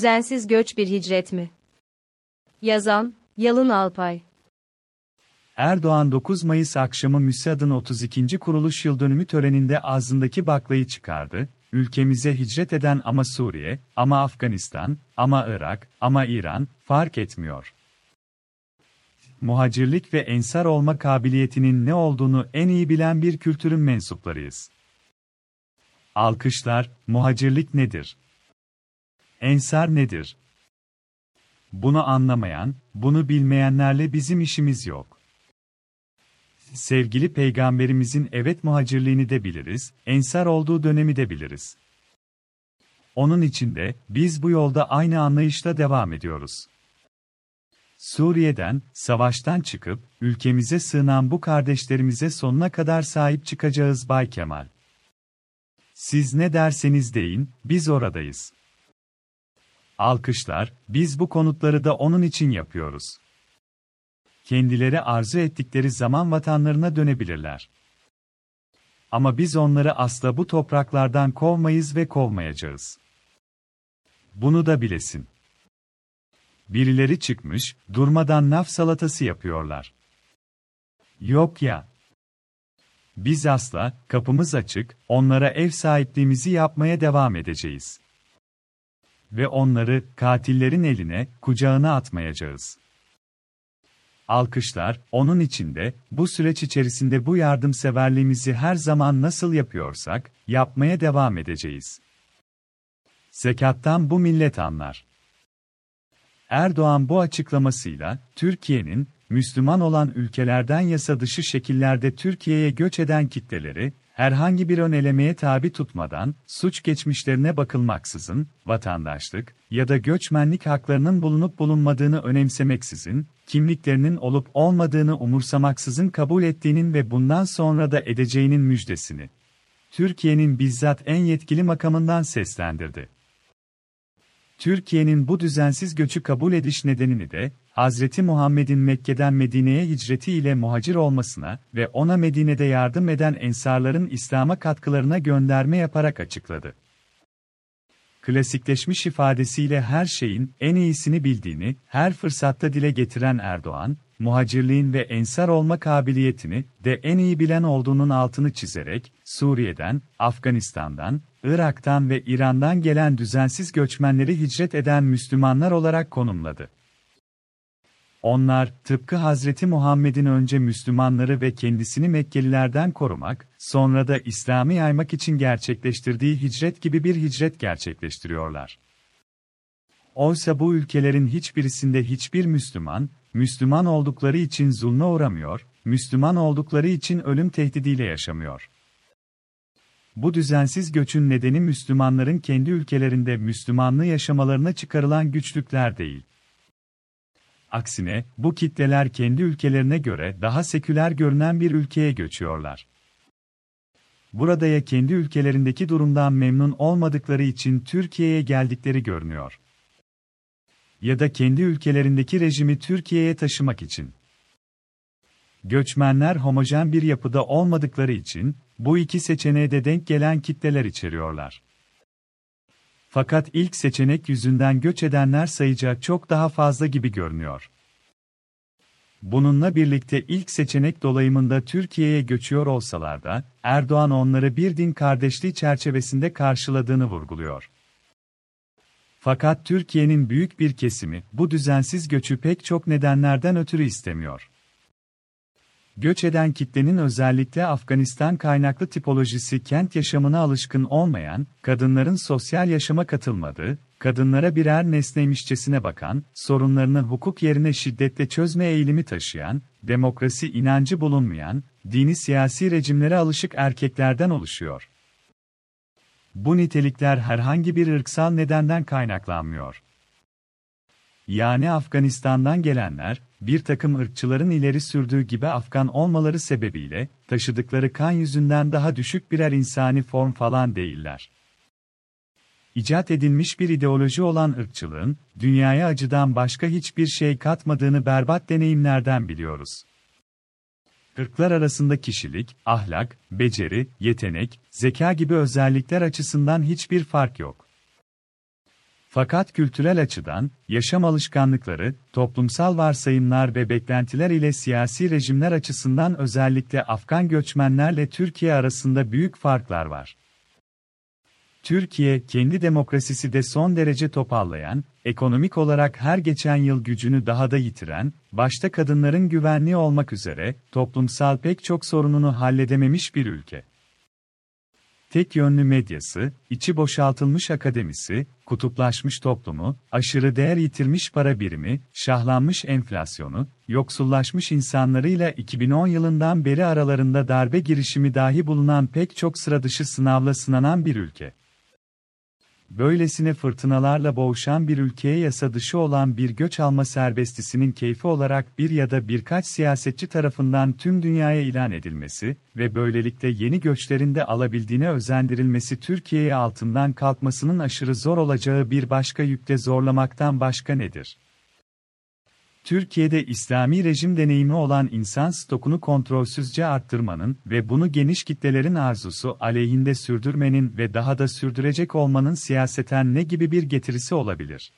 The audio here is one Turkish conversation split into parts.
Düzensiz göç bir hicret mi? Yazan, Yalın Alpay Erdoğan 9 Mayıs akşamı MÜSAD'ın 32. kuruluş yıldönümü töreninde ağzındaki baklayı çıkardı, ülkemize hicret eden ama Suriye, ama Afganistan, ama Irak, ama İran, fark etmiyor. Muhacirlik ve ensar olma kabiliyetinin ne olduğunu en iyi bilen bir kültürün mensuplarıyız. Alkışlar, muhacirlik nedir? Ensar nedir? Bunu anlamayan, bunu bilmeyenlerle bizim işimiz yok. Sevgili peygamberimizin evet muhacirliğini de biliriz, ensar olduğu dönemi de biliriz. Onun için de biz bu yolda aynı anlayışla devam ediyoruz. Suriye'den, savaştan çıkıp, ülkemize sığınan bu kardeşlerimize sonuna kadar sahip çıkacağız Bay Kemal. Siz ne derseniz deyin, biz oradayız. Alkışlar, biz bu konutları da onun için yapıyoruz. Kendileri arzu ettikleri zaman vatanlarına dönebilirler. Ama biz onları asla bu topraklardan kovmayız ve kovmayacağız. Bunu da bilesin. Birileri çıkmış, durmadan naf salatası yapıyorlar. Yok ya. Biz asla, kapımız açık, onlara ev sahipliğimizi yapmaya devam edeceğiz. Ve onları, katillerin eline, kucağına atmayacağız. Alkışlar, onun içinde, bu süreç içerisinde bu yardımseverliğimizi her zaman nasıl yapıyorsak, yapmaya devam edeceğiz. Zekattan bu millet anlar. Erdoğan bu açıklamasıyla, Türkiye'nin, Müslüman olan ülkelerden yasa dışı şekillerde Türkiye'ye göç eden kitleleri, herhangi bir önelemeye tabi tutmadan, suç geçmişlerine bakılmaksızın, vatandaşlık ya da göçmenlik haklarının bulunup bulunmadığını önemsemeksizin, kimliklerinin olup olmadığını umursamaksızın kabul ettiğinin ve bundan sonra da edeceğinin müjdesini, Türkiye'nin bizzat en yetkili makamından seslendirdi. Türkiye'nin bu düzensiz göçü kabul ediş nedenini de, Hazreti Muhammed'in Mekke'den Medine'ye hicreti ile muhacir olmasına ve ona Medine'de yardım eden ensarların İslam'a katkılarına gönderme yaparak açıkladı. Klasikleşmiş ifadesiyle her şeyin en iyisini bildiğini her fırsatta dile getiren Erdoğan, muhacirliğin ve ensar olma kabiliyetini de en iyi bilen olduğunun altını çizerek, Suriye'den, Afganistan'dan, Irak'tan ve İran'dan gelen düzensiz göçmenleri hicret eden Müslümanlar olarak konumladı. Onlar, tıpkı Hazreti Muhammed'in önce Müslümanları ve kendisini Mekkelilerden korumak, sonra da İslam'ı yaymak için gerçekleştirdiği hicret gibi bir hicret gerçekleştiriyorlar. Oysa bu ülkelerin hiçbirisinde hiçbir Müslüman, Müslüman oldukları için zulme uğramıyor, Müslüman oldukları için ölüm tehdidiyle yaşamıyor. Bu düzensiz göçün nedeni Müslümanların kendi ülkelerinde Müslümanlığı yaşamalarına çıkarılan güçlükler değil. Aksine, bu kitleler kendi ülkelerine göre daha seküler görünen bir ülkeye göçüyorlar. Burada ya kendi ülkelerindeki durumdan memnun olmadıkları için Türkiye'ye geldikleri görünüyor. Ya da kendi ülkelerindeki rejimi Türkiye'ye taşımak için. Göçmenler homojen bir yapıda olmadıkları için, bu iki seçeneğe de denk gelen kitleler içeriyorlar. Fakat ilk seçenek yüzünden göç edenler sayıca çok daha fazla gibi görünüyor. Bununla birlikte ilk seçenek dolayımında Türkiye'ye göçüyor olsalar da, Erdoğan onları bir din kardeşliği çerçevesinde karşıladığını vurguluyor. Fakat Türkiye'nin büyük bir kesimi bu düzensiz göçü pek çok nedenlerden ötürü istemiyor. Göç eden kitlenin özellikle Afganistan kaynaklı tipolojisi kent yaşamına alışkın olmayan, kadınların sosyal yaşama katılmadığı, kadınlara birer nesneymişçesine bakan, sorunlarını hukuk yerine şiddetle çözme eğilimi taşıyan, demokrasi inancı bulunmayan, dini siyasi rejimlere alışık erkeklerden oluşuyor. Bu nitelikler herhangi bir ırksal nedenden kaynaklanmıyor. Yani Afganistan'dan gelenler, bir takım ırkçıların ileri sürdüğü gibi Afgan olmaları sebebiyle, taşıdıkları kan yüzünden daha düşük birer insani form falan değiller. İcat edilmiş bir ideoloji olan ırkçılığın, dünyaya acıdan başka hiçbir şey katmadığını berbat deneyimlerden biliyoruz. Irklar arasında kişilik, ahlak, beceri, yetenek, zeka gibi özellikler açısından hiçbir fark yok. Fakat kültürel açıdan, yaşam alışkanlıkları, toplumsal varsayımlar ve beklentiler ile siyasi rejimler açısından özellikle Afgan göçmenlerle Türkiye arasında büyük farklar var. Türkiye, kendi demokrasisi de son derece topallayan, ekonomik olarak her geçen yıl gücünü daha da yitiren, başta kadınların güvenliği olmak üzere, toplumsal pek çok sorununu halledememiş bir ülke. Tek yönlü medyası, içi boşaltılmış akademisi, kutuplaşmış toplumu, aşırı değer yitirmiş para birimi, şahlanmış enflasyonu, yoksullaşmış insanlarıyla 2010 yılından beri aralarında darbe girişimi dahi bulunan pek çok sıradışı sınavla sınanan bir ülke. Böylesine fırtınalarla boğuşan bir ülkeye yasa dışı olan bir göç alma serbestisinin keyfi olarak bir ya da birkaç siyasetçi tarafından tüm dünyaya ilan edilmesi ve böylelikle yeni göçlerin de alabildiğine özendirilmesi Türkiye'ye altından kalkmasının aşırı zor olacağı bir başka yükte zorlamaktan başka nedir? Türkiye'de İslami rejim deneyimi olan insan stokunu kontrolsüzce arttırmanın ve bunu geniş kitlelerin arzusu aleyhinde sürdürmenin ve daha da sürdürecek olmanın siyaseten ne gibi bir getirisi olabilir?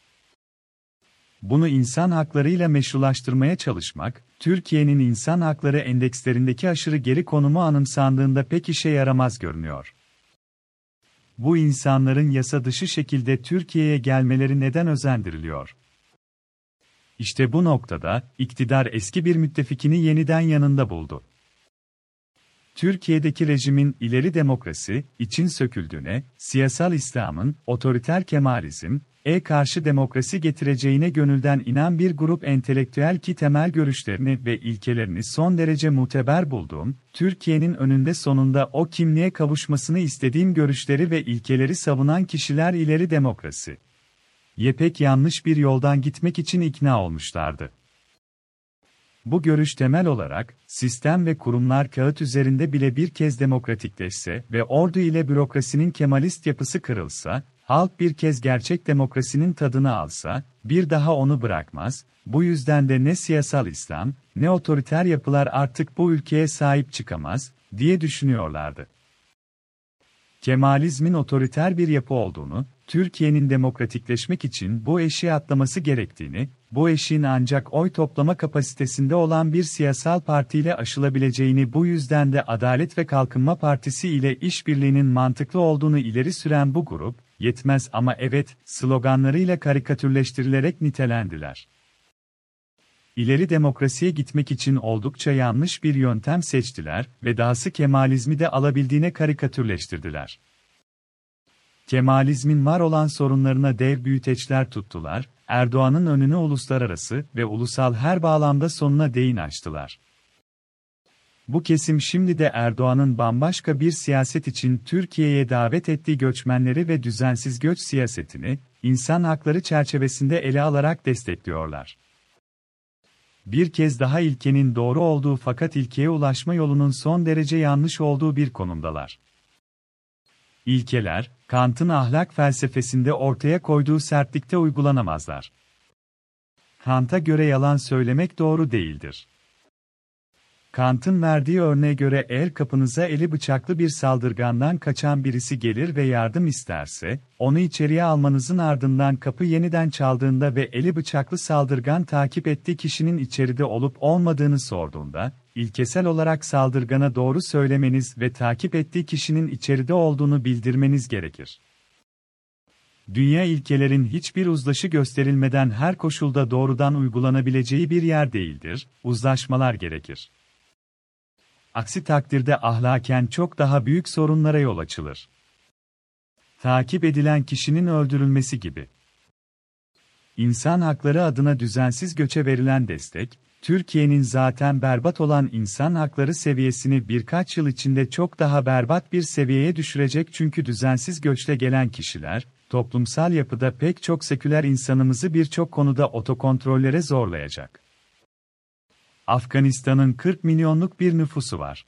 Bunu insan haklarıyla meşrulaştırmaya çalışmak, Türkiye'nin insan hakları endekslerindeki aşırı geri konumu anımsandığında pek işe yaramaz görünüyor. Bu insanların yasa dışı şekilde Türkiye'ye gelmeleri neden özendiriliyor? İşte bu noktada, iktidar eski bir müttefikini yeniden yanında buldu. Türkiye'deki rejimin ileri demokrasi, için söküldüğüne, siyasal İslam'ın, otoriter Kemalizm, e karşı demokrasi getireceğine gönülden inen bir grup entelektüel ki temel görüşlerini ve ilkelerini son derece muteber bulduğum, Türkiye'nin önünde sonunda o kimliğe kavuşmasını istediğim görüşleri ve ilkeleri savunan kişiler ileri demokrasi yepek yanlış bir yoldan gitmek için ikna olmuşlardı. Bu görüş temel olarak, sistem ve kurumlar kağıt üzerinde bile bir kez demokratikleşse ve ordu ile bürokrasinin kemalist yapısı kırılsa, halk bir kez gerçek demokrasinin tadını alsa, bir daha onu bırakmaz, bu yüzden de ne siyasal İslam, ne otoriter yapılar artık bu ülkeye sahip çıkamaz, diye düşünüyorlardı. Kemalizmin otoriter bir yapı olduğunu, Türkiye'nin demokratikleşmek için bu eşiği atlaması gerektiğini, bu eşiğin ancak oy toplama kapasitesinde olan bir siyasal partiyle aşılabileceğini bu yüzden de Adalet ve Kalkınma Partisi ile işbirliğinin mantıklı olduğunu ileri süren bu grup, yetmez ama evet, sloganlarıyla karikatürleştirilerek nitelendiler. İleri demokrasiye gitmek için oldukça yanlış bir yöntem seçtiler ve dahası Kemalizmi de alabildiğine karikatürleştirdiler. Kemalizmin var olan sorunlarına dev büyüteçler tuttular, Erdoğan'ın önünü uluslararası ve ulusal her bağlamda sonuna değin açtılar. Bu kesim şimdi de Erdoğan'ın bambaşka bir siyaset için Türkiye'ye davet ettiği göçmenleri ve düzensiz göç siyasetini, insan hakları çerçevesinde ele alarak destekliyorlar. Bir kez daha ilkenin doğru olduğu fakat ilkeye ulaşma yolunun son derece yanlış olduğu bir konumdalar. İlkeler, Kant'ın ahlak felsefesinde ortaya koyduğu sertlikte uygulanamazlar. Kant'a göre yalan söylemek doğru değildir. Kant'ın verdiği örneğe göre eğer kapınıza eli bıçaklı bir saldırgandan kaçan birisi gelir ve yardım isterse, onu içeriye almanızın ardından kapı yeniden çaldığında ve eli bıçaklı saldırgan takip ettiği kişinin içeride olup olmadığını sorduğunda, ilkesel olarak saldırgana doğru söylemeniz ve takip ettiği kişinin içeride olduğunu bildirmeniz gerekir. Dünya ilkelerin hiçbir uzlaşı gösterilmeden her koşulda doğrudan uygulanabileceği bir yer değildir, uzlaşmalar gerekir. Aksi takdirde ahlaken çok daha büyük sorunlara yol açılır. Takip edilen kişinin öldürülmesi gibi. İnsan hakları adına düzensiz göçe verilen destek, Türkiye'nin zaten berbat olan insan hakları seviyesini birkaç yıl içinde çok daha berbat bir seviyeye düşürecek çünkü düzensiz göçle gelen kişiler, toplumsal yapıda pek çok seküler insanımızı birçok konuda otokontrollere zorlayacak. Afganistan'ın 40 milyonluk bir nüfusu var.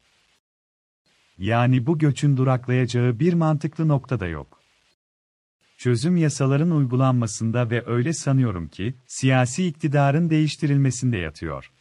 Yani bu göçün duraklayacağı bir mantıklı noktada yok. Çözüm yasaların uygulanmasında ve öyle sanıyorum ki, siyasi iktidarın değiştirilmesinde yatıyor.